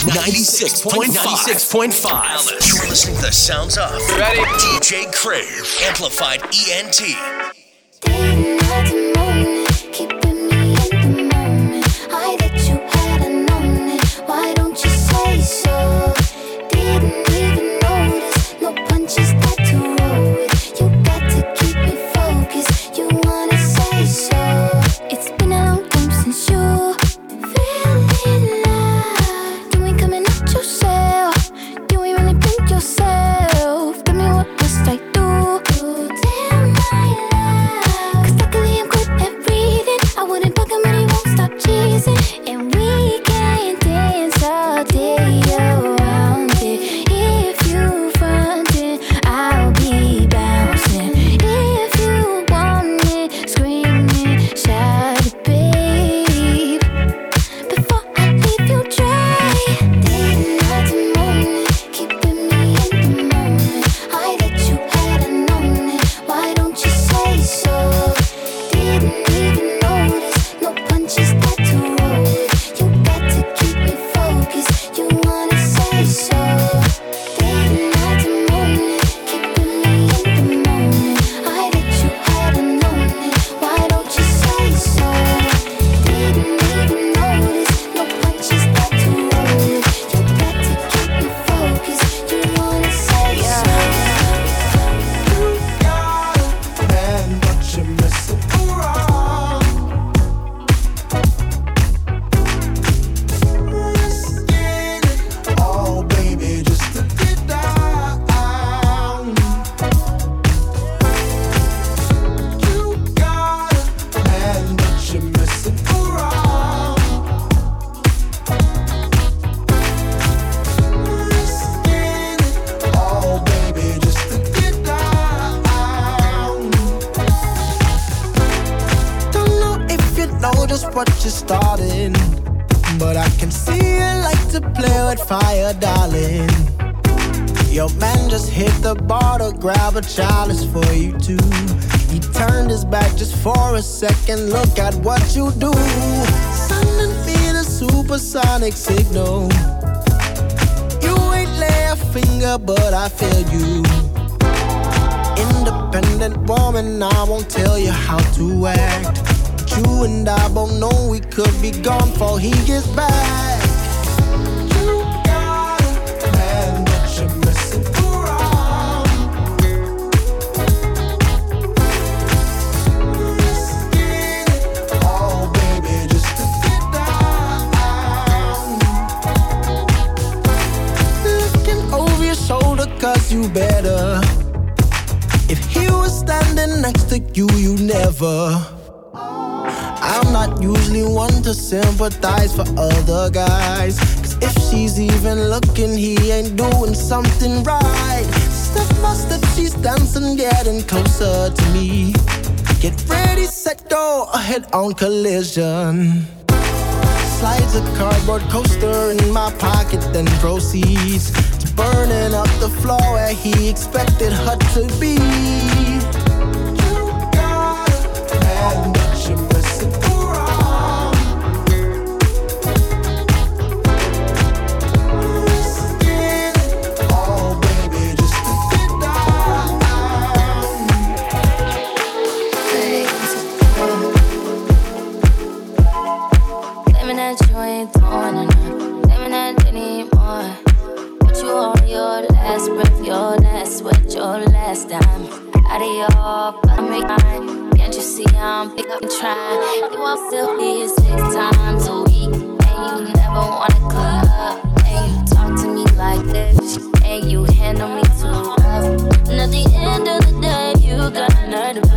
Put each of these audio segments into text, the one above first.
96.5. 96.5. You're listening to the sounds of Ready? DJ Crave, amplified ENT. have a chalice for you too. He turned his back just for a second. Look at what you do. Sending me the supersonic signal. You ain't lay a finger, but I feel you. Independent woman, I won't tell you how to act. But you and I both know we could be gone before he gets back. to sympathize for other guys. Cause if she's even looking, he ain't doing something right. Step by step, she's dancing, getting closer to me. Get ready, set, go, a head on collision. Slides a cardboard coaster in my pocket, then proceeds to burning up the floor where he expected her to be. You gotta last time Out of your bottom mine. Can't you see I'm big up and trying? You won't still be six times a week. And you never wanna club. And you talk to me like this. And you handle me too rough. And at the end of the day, you got nerve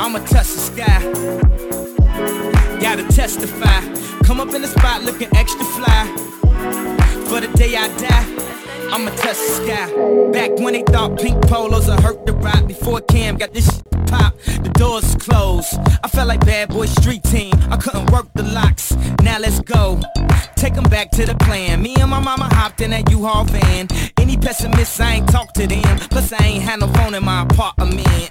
I'ma touch the sky. Gotta testify. Come up in the spot looking extra fly. For the day I die. I'ma touch the sky. Back when they thought pink polos would hurt the Roc. Before Cam got this shit pop, the doors closed. I felt like bad boy street team. I couldn't work the locks. Now let's go. Take 'em back to the plan. Me and my mama hopped in that U-Haul van. Any pessimists, I ain't talk to them. Plus I ain't had no phone in my apartment.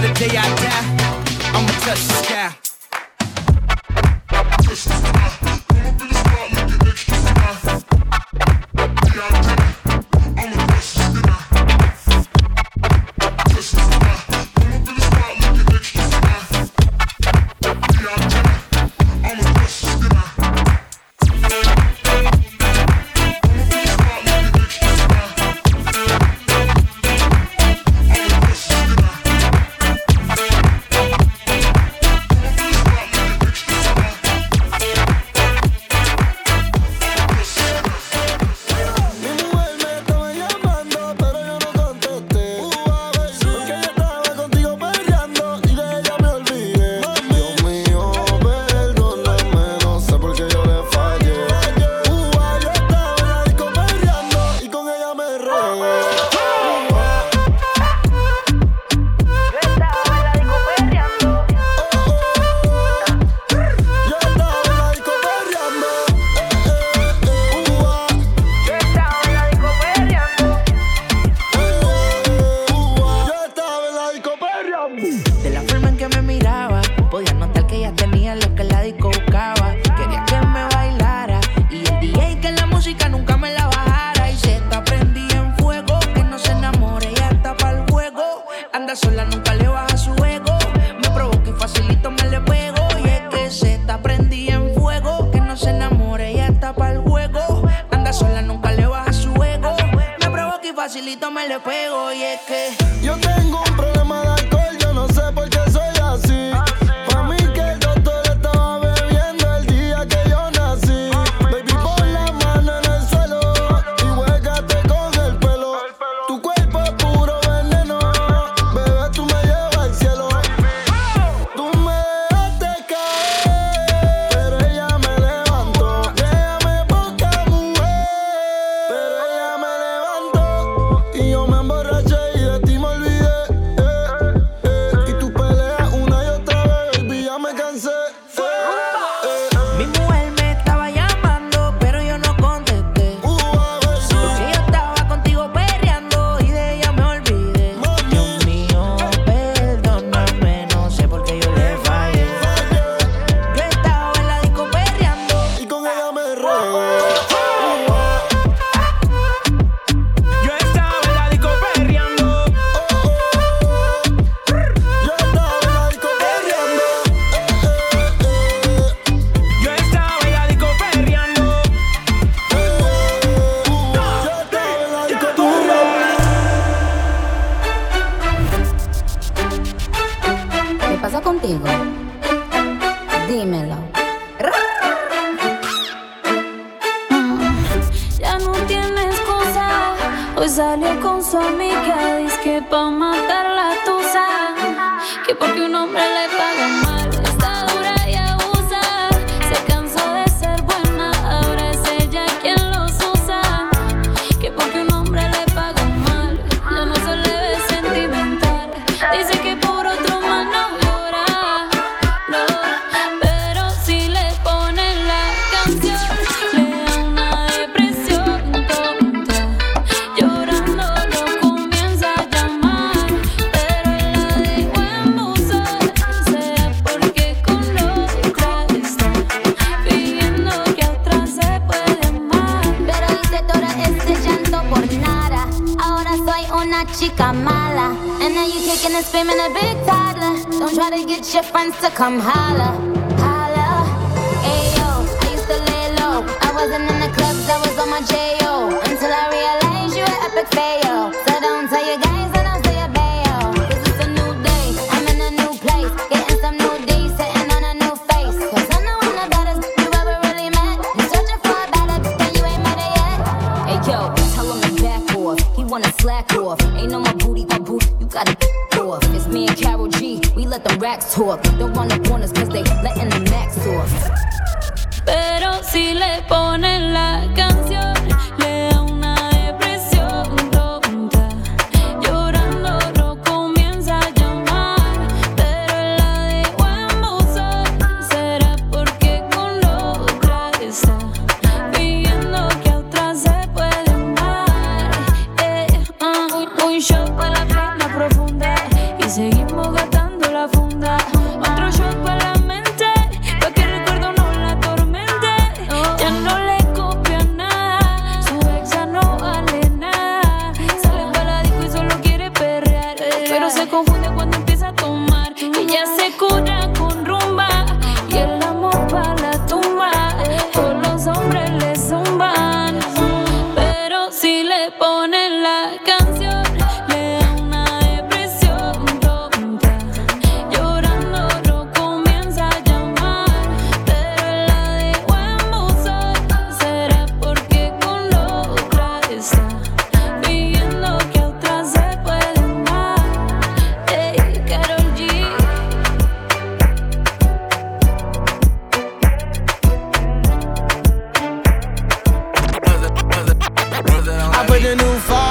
till the day I die, I'ma touch the sky. Touch the sky. Realized you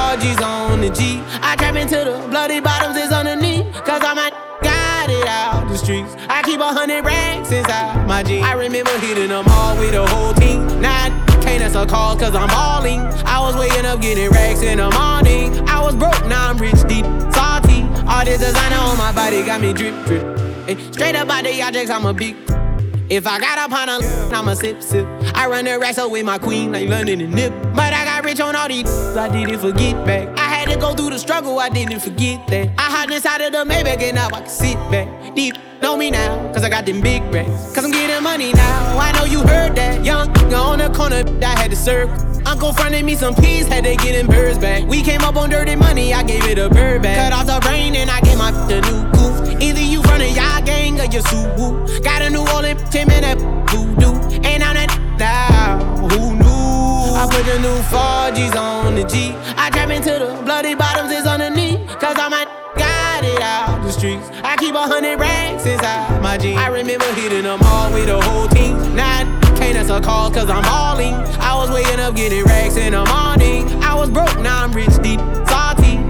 4G's on the G. I trap into the bloody bottoms is underneath. Cause I'm got it out the streets. I keep a hundred racks inside my jeans. I remember hitting them all with the whole team. Now can't answer calls cause I'm balling. I was waking up getting racks in the morning. I was broke, now I'm rich, deep, salty. All this designer on my body got me drip, drip. Straight up out the objects, I'm a big. If I got up on a I'ma sip, sip. I run the racks with my queen like London and Nip. But I got rich on all these, I didn't forget back. I had to go through the struggle, I didn't forget that. I hopped inside of the Maybach and now I can sit back. Deep know me now, cause I got them big racks. Cause I'm getting money now, I know you heard that. Young, on the corner, I had to serve. Uncle fronted me some peas, had to get them birds back. We came up on dirty money, I gave it a bird back. Cut off the brain and I gave my the new goof. Run a y'all gang or you Suwu. Got a New Orleans Tim and that voodoo. I'm that now, who knew? I put the new 4G's on the G. I trap into the bloody bottoms is underneath. Cause I'm a got it out the streets. I keep a hundred racks inside my jeans. I remember hitting them all with the whole team. Now can't answer calls cause I'm balling. I was waking up getting racks in the morning. I was broke, now I'm rich, deep, salty.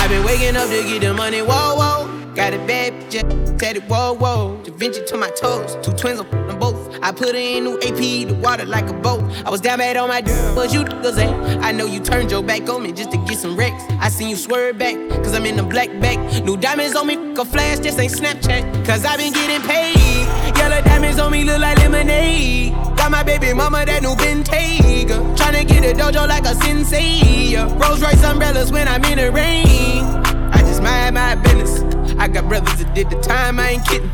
I've been waking up to get the money, whoa, whoa. Got a bad bitch, it whoa, whoa. Da Vinci to my toes, two twins on them both. I put in new AP, the water like a boat. I was down bad on my dick, but you niggas at? I know you turned your back on me just to get some wrecks. I seen you swerve back, cause I'm in the black back. New diamonds on me, a flash, this ain't Snapchat. Cause I been getting paid. Yellow diamonds on me look like lemonade. Got my baby mama that new Bentayga. Tryna get a dojo like a sensei. Rolls Royce umbrellas when I'm in the rain. I just mind my business. I got brothers that did the time, I ain't kidding.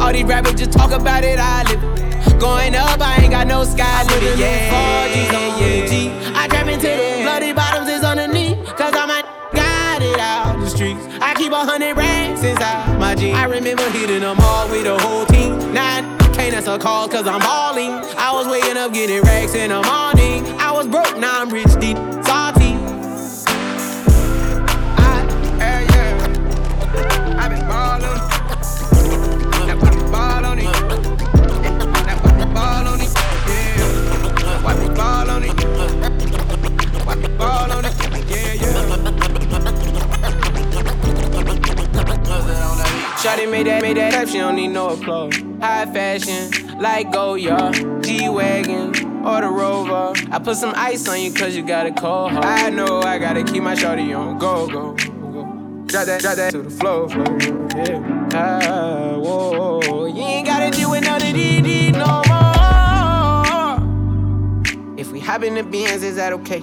All these rappers just talk about it, I live it. Going up, I ain't got no sky limit. Yeah, yeah, yeah, G. I trap into the bloody bottoms is underneath. Cause I'm a got it out the streets. I keep a hundred racks inside my jeans. I remember hitting them all with the whole team. I can't answer calls cause I'm balling. I was waking up getting racks in the morning. I was broke, now I'm rich, deep, ball on it. Yeah, yeah. Shawty made that, made that up, she don't need no applause. High fashion, like Goyard, G-Wagon, or the Rover. I put some ice on you cause you got a cold heart. I know I gotta keep my shawty on go, go, go. Drop that, drop that to the floor, floor, yeah. Ah, whoa, you ain't gotta deal with none of these, no more. If we hop in the Benz, is that okay?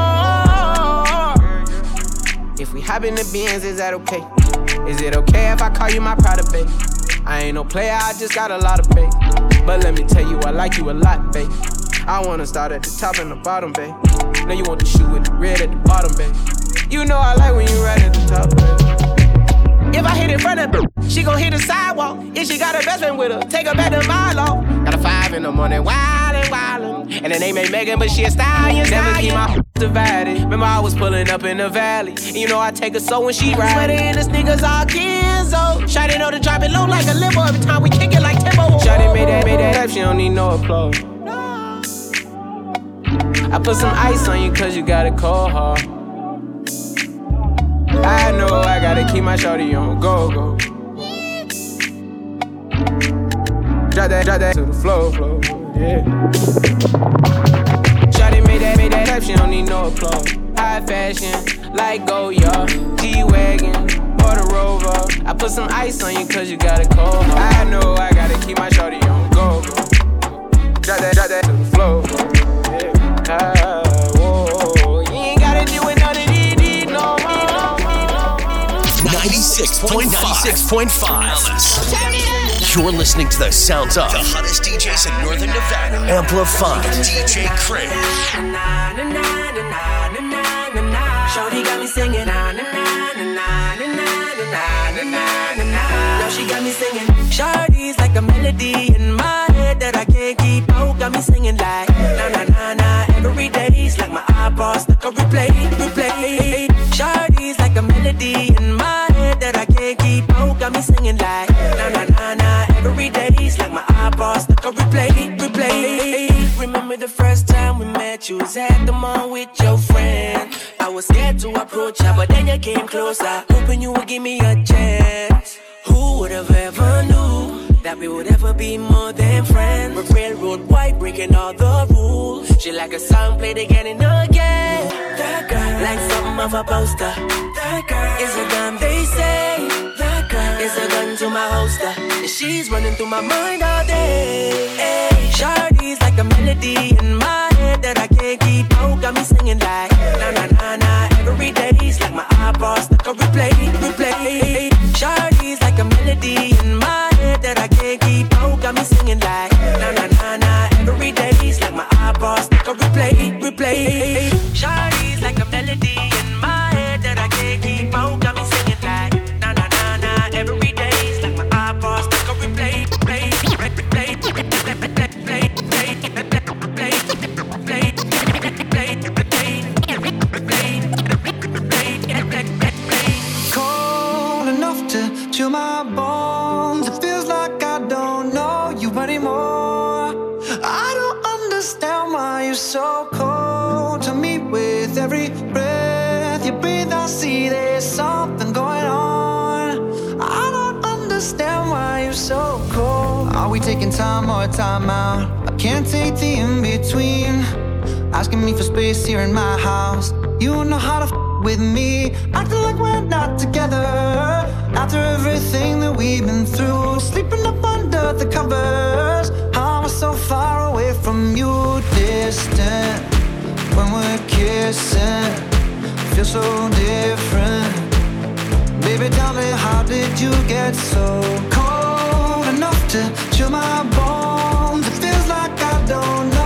If we hop in the Benz, is that okay? Is it okay if I call you my pride babe? I ain't no player, I just got a lot of faith. But let me tell you, I like you a lot, babe. I wanna start at the top and the bottom, babe. Now you want the shoe with the red at the bottom, babe. You know I like when you right at the top, babe. If I hit in front of her, she gon' hit the sidewalk. If she got her best friend with her, take her back to Milo. Got a five in the morning, wildin', wildin'. And the name ain't Megan, but she a stallion, Never keep my divided. Remember I was pulling up in the valley. And you know I take her so when she ride. Sweater in the sneakers all Kenzo. Shawty know to drop it low like a limo every time we kick it like tempo. Shawty made that, made that up, she don't need no applause. I put some ice on you cause you got a cold heart. I know I gotta keep my shawty on go go. Drop that, drop that to the floor, floor, yeah. Up, she don't need no applause. High fashion, like Goyard, G-Wagon, or the Rover. I put some ice on you cause you got a cold. I know I gotta keep my shawty on go. Drop that, drop that to the floor, yeah. 96.5. You're listening to the sounds of the hottest DJs in Northern Nevada. Amplified. DJ Crave. Got me singing. Now she got me singing. Like a melody in my head that I can't keep out. Got me singing like na na na every day. Like my eyeballs stuck on replay. Singing like na na na na. Every day's like my eyeballs stuck on replay, replay. Remember the first time we met? You was at the mall with your friend. I was scared to approach her, but then you came closer, hoping you would give me a chance. Who would have ever knew that we would ever be more than friends? We're railroad white, breaking all the rules. She like a song played again and again. That girl, like something of a poster. That girl is a gun, they say. Is a gun to my holster. And she's running through my mind all day. Hey, Shawty's like a melody in my head that I can't keep out. Got me singing like na na na na. Every day's like my eyeballs stuck on replay, replay. Shawty's like a melody in my head that I can't keep out. Got me singing like na na na na. Every day's like my eyeballs stuck on replay, replay. Shawty's like a melody taking time or time out? I can't take the in between. Asking me for space here in my house. You know how to f- with me. Acting like we're not together. After everything that we've been through. Sleeping up under the covers. I'm so far away from you, distant. When we're kissing, feel so different. Baby, tell me, how did you get so cold to chill my bones? It feels like I don't know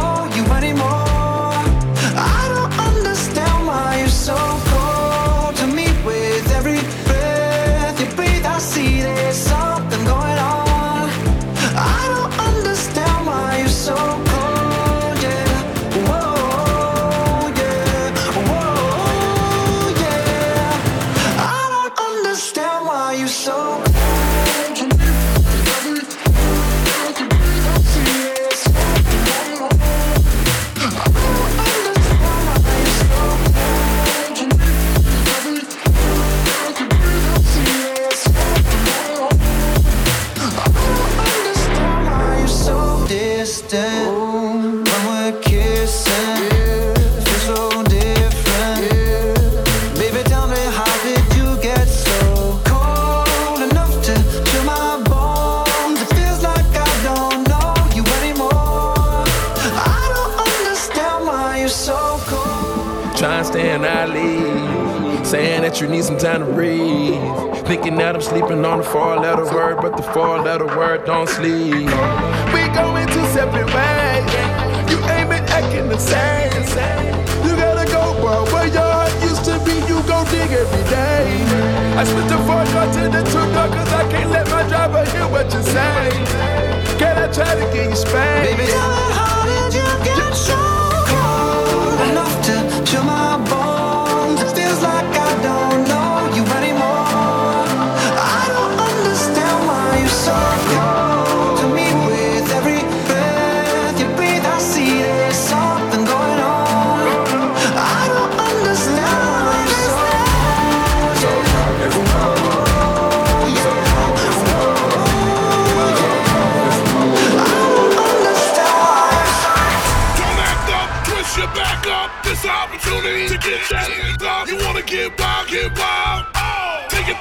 that you need some time to breathe. Thinking that I'm sleeping on the four letter word, but the four letter word don't sleep. We going two separate ways. You ain't been acting the same. You gotta go, bro. Where your heart used to be, you go dig every day. I split the four door to the two door, cause I can't let my driver hear what you say. Can I try to get you spanked? Baby, how did you get so cold enough to chill my bones?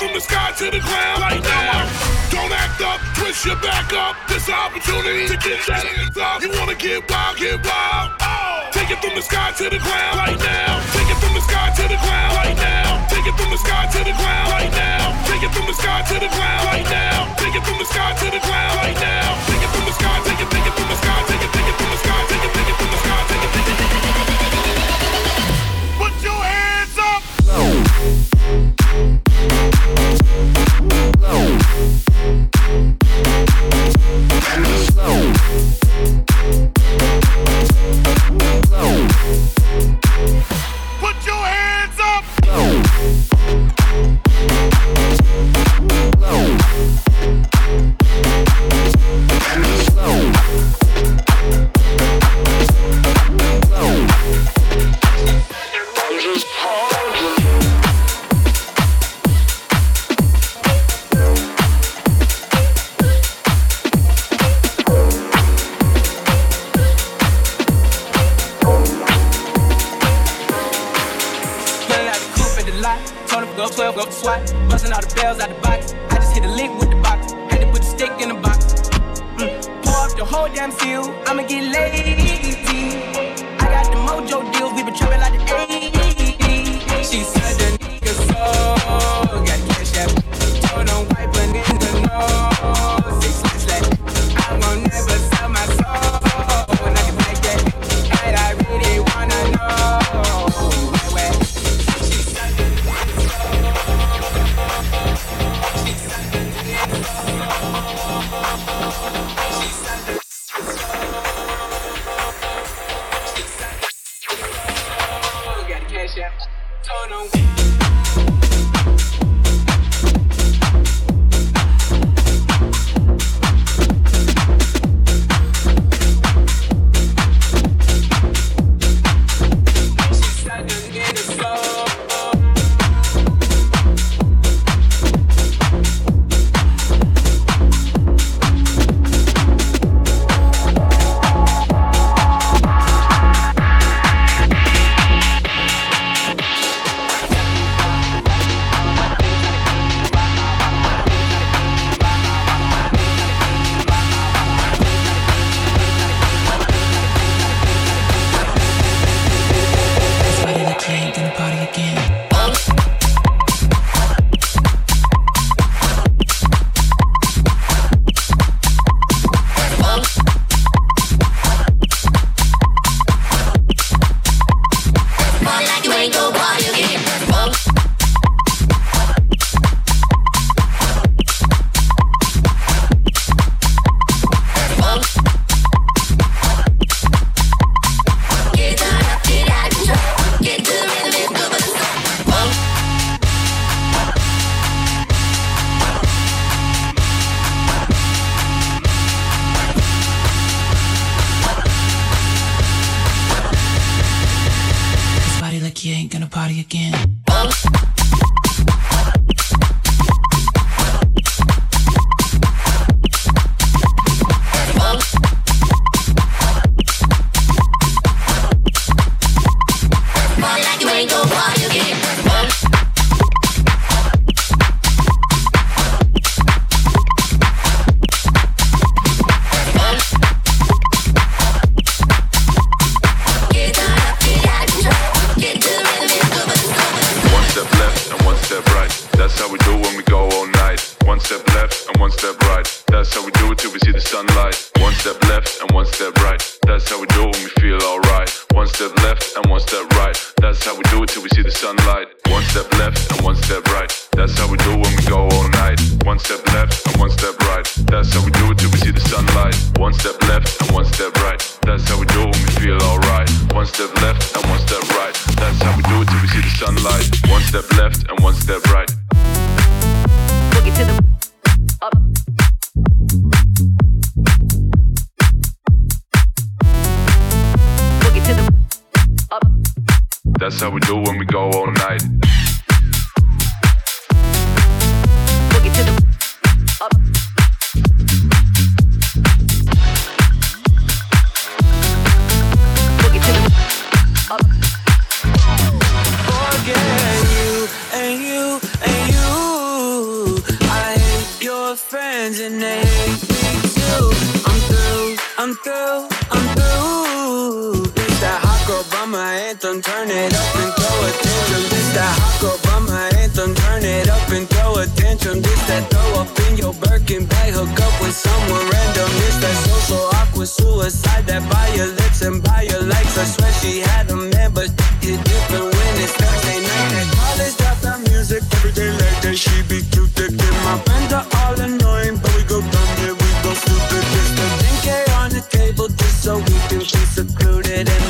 From the sky to the ground right now. Don't act up, twist your back up. This opportunity to get that hands up. You wanna get wild, get wild. Oh, take it from the sky to the ground right now. Take it from the sky to the ground right now. Take it from the sky to the ground right now. Take it from the sky to the ground right now. Take it from the sky to the ground right now.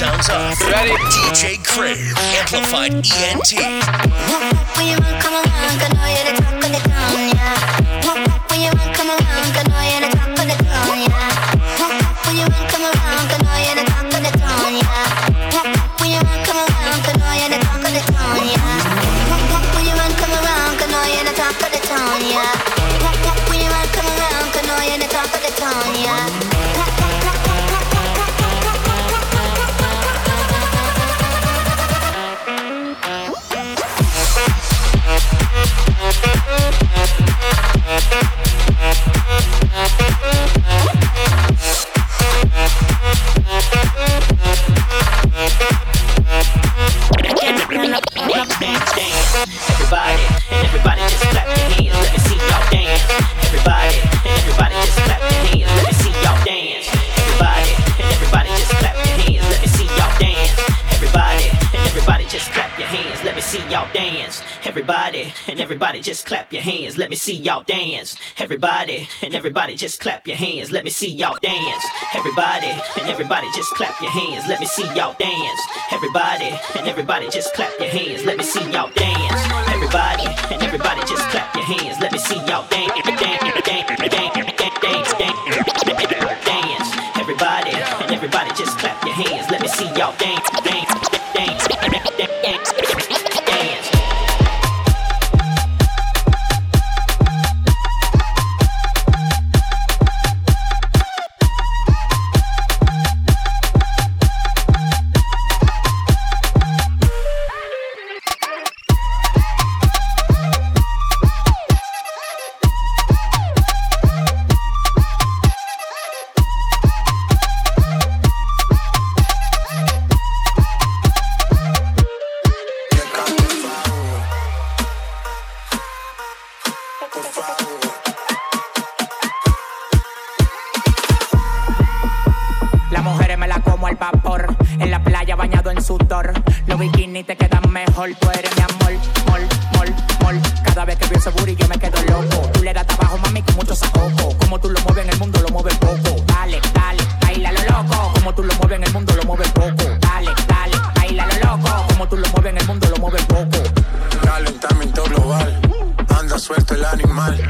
sounds off. Ready? DJ Crave, Amplified ENT. Everybody and everybody just clap your hands. Let me see y'all dance. Everybody and everybody just clap your hands. Let me see y'all dance. Everybody and everybody just clap your hands. Let me see y'all dance. Everybody and everybody just clap your hands. Let me see y'all dance. Everybody and everybody just clap your hands. Let me see y'all dance. Dance, dance. Everybody and everybody just clap your hands. Let me see y'all dance. mal.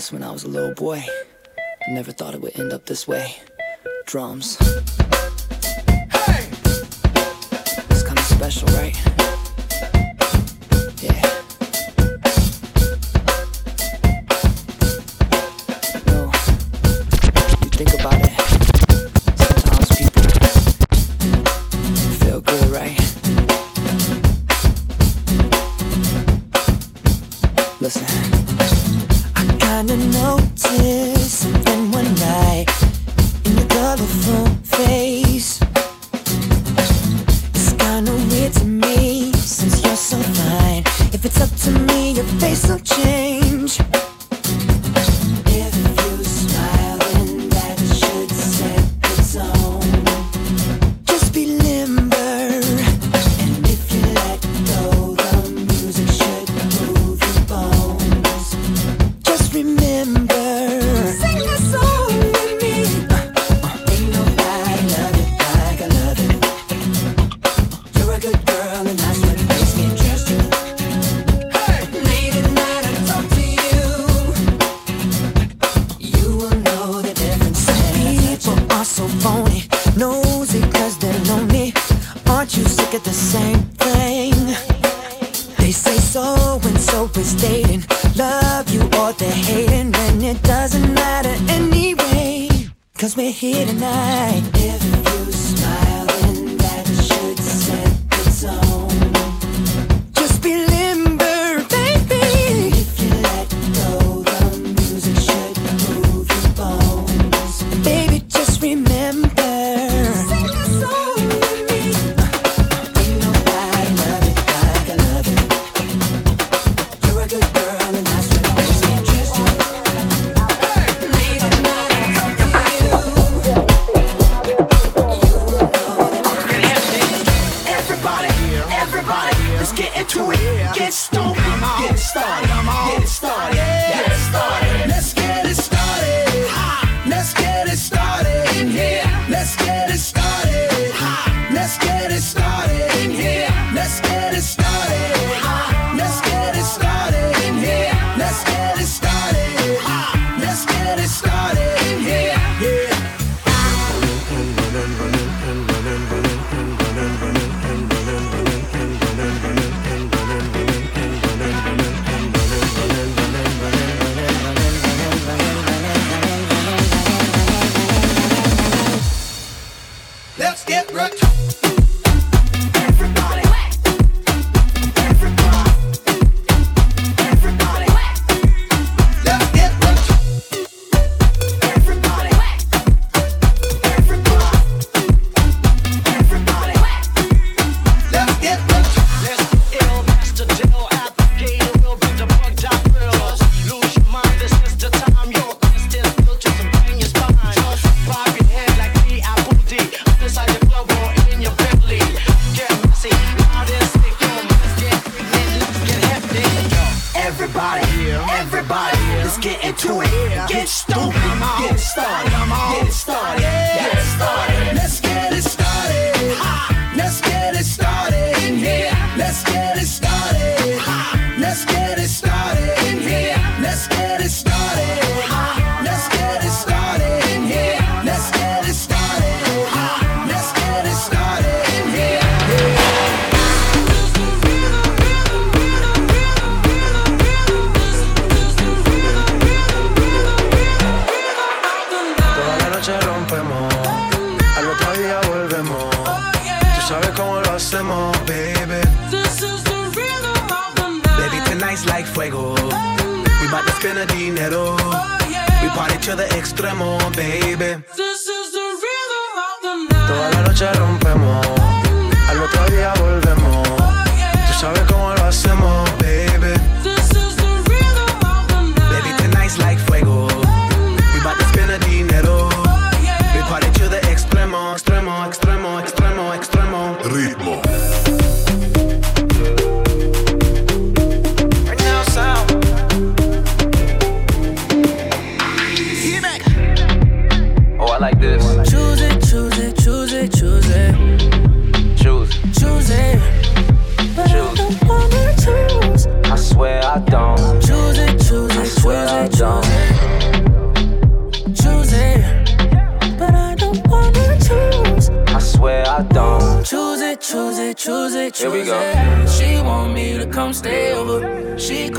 this when I was a little boy. I never thought it would end up this way. Drums. Hey! It's kinda special, right? Get at the same thing. They say so and so is dating. Love you or they're hating, and it doesn't matter anyway. Cause we're here tonight. If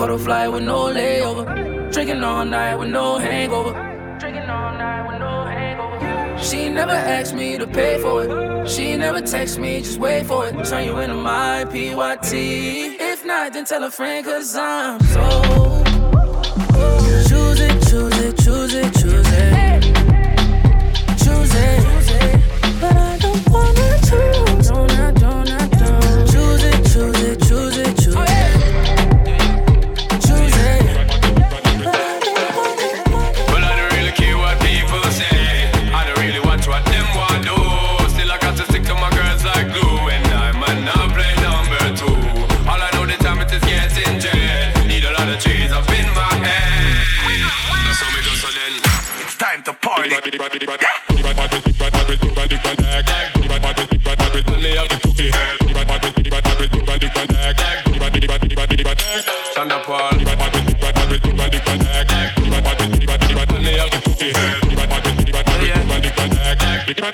caught a flight with no layover. Drinking all night with no hangover. Drinking all night with no hangover. She never asked me to pay for it. She never text me, just wait for it. Turn you into my PYT. If not, then tell a friend, cause I'm so. Choose it, choose it, choose it, choose it.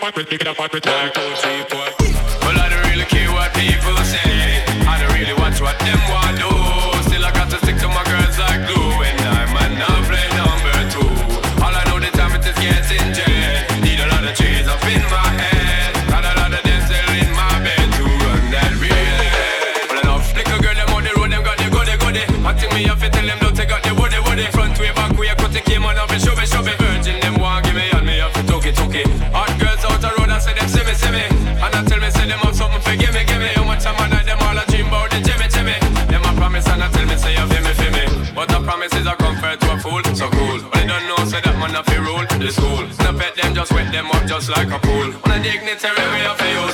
my protect, my protect. One, two, three, four. like a pool. On a dignitary way for you.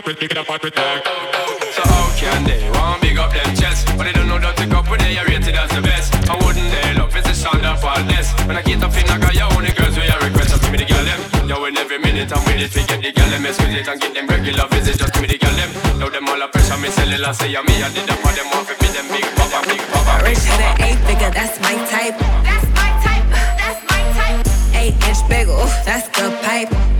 fight with, pick it up, fight with that. So how can they want big up them chests? But they don't know that pick up when they are rated as the best. I wouldn't they love it's a sound of all this. When I get up in, I got your only girls where I request. Give me the girl them. Yo, in every minute I'm with it, we get the girl them. Excuse it and get them regular visit. Just give me the girl them. Now them all a pressure me cellular say I'm me. I did them for them off with me them big papa, big papa. Rich had an eight figure, that's my type. That's my type. That's my type. Eight inch bagel, that's the pipe